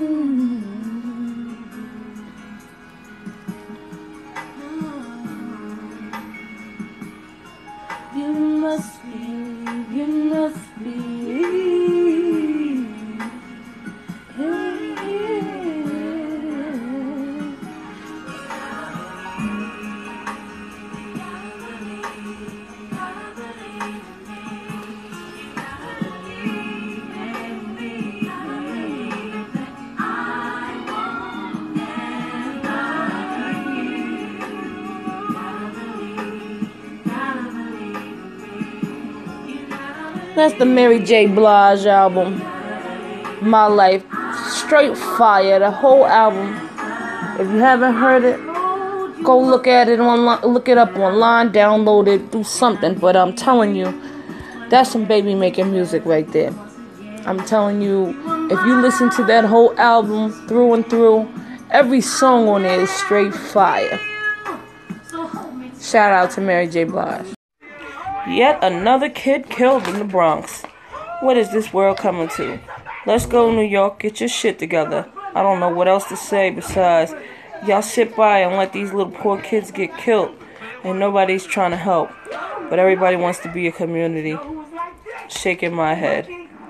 You must be, you must be. That's the Mary J. Blige album. My Life. Straight fire. The whole album. If you haven't heard it, go look at it online. Look it up online. Download it. Do something. But I'm telling you, that's some baby making music right there. I'm telling you, if you listen to that whole album through and through, every song on it is straight fire. Shout out to Mary J. Blige. Yet another kid killed in the Bronx. What is this world coming to? Let's go, New York, get your shit together. I don't know what else to say besides y'all sit by and let these little poor kids get killed, and nobody's trying to help. But everybody wants to be a community. Shaking my head.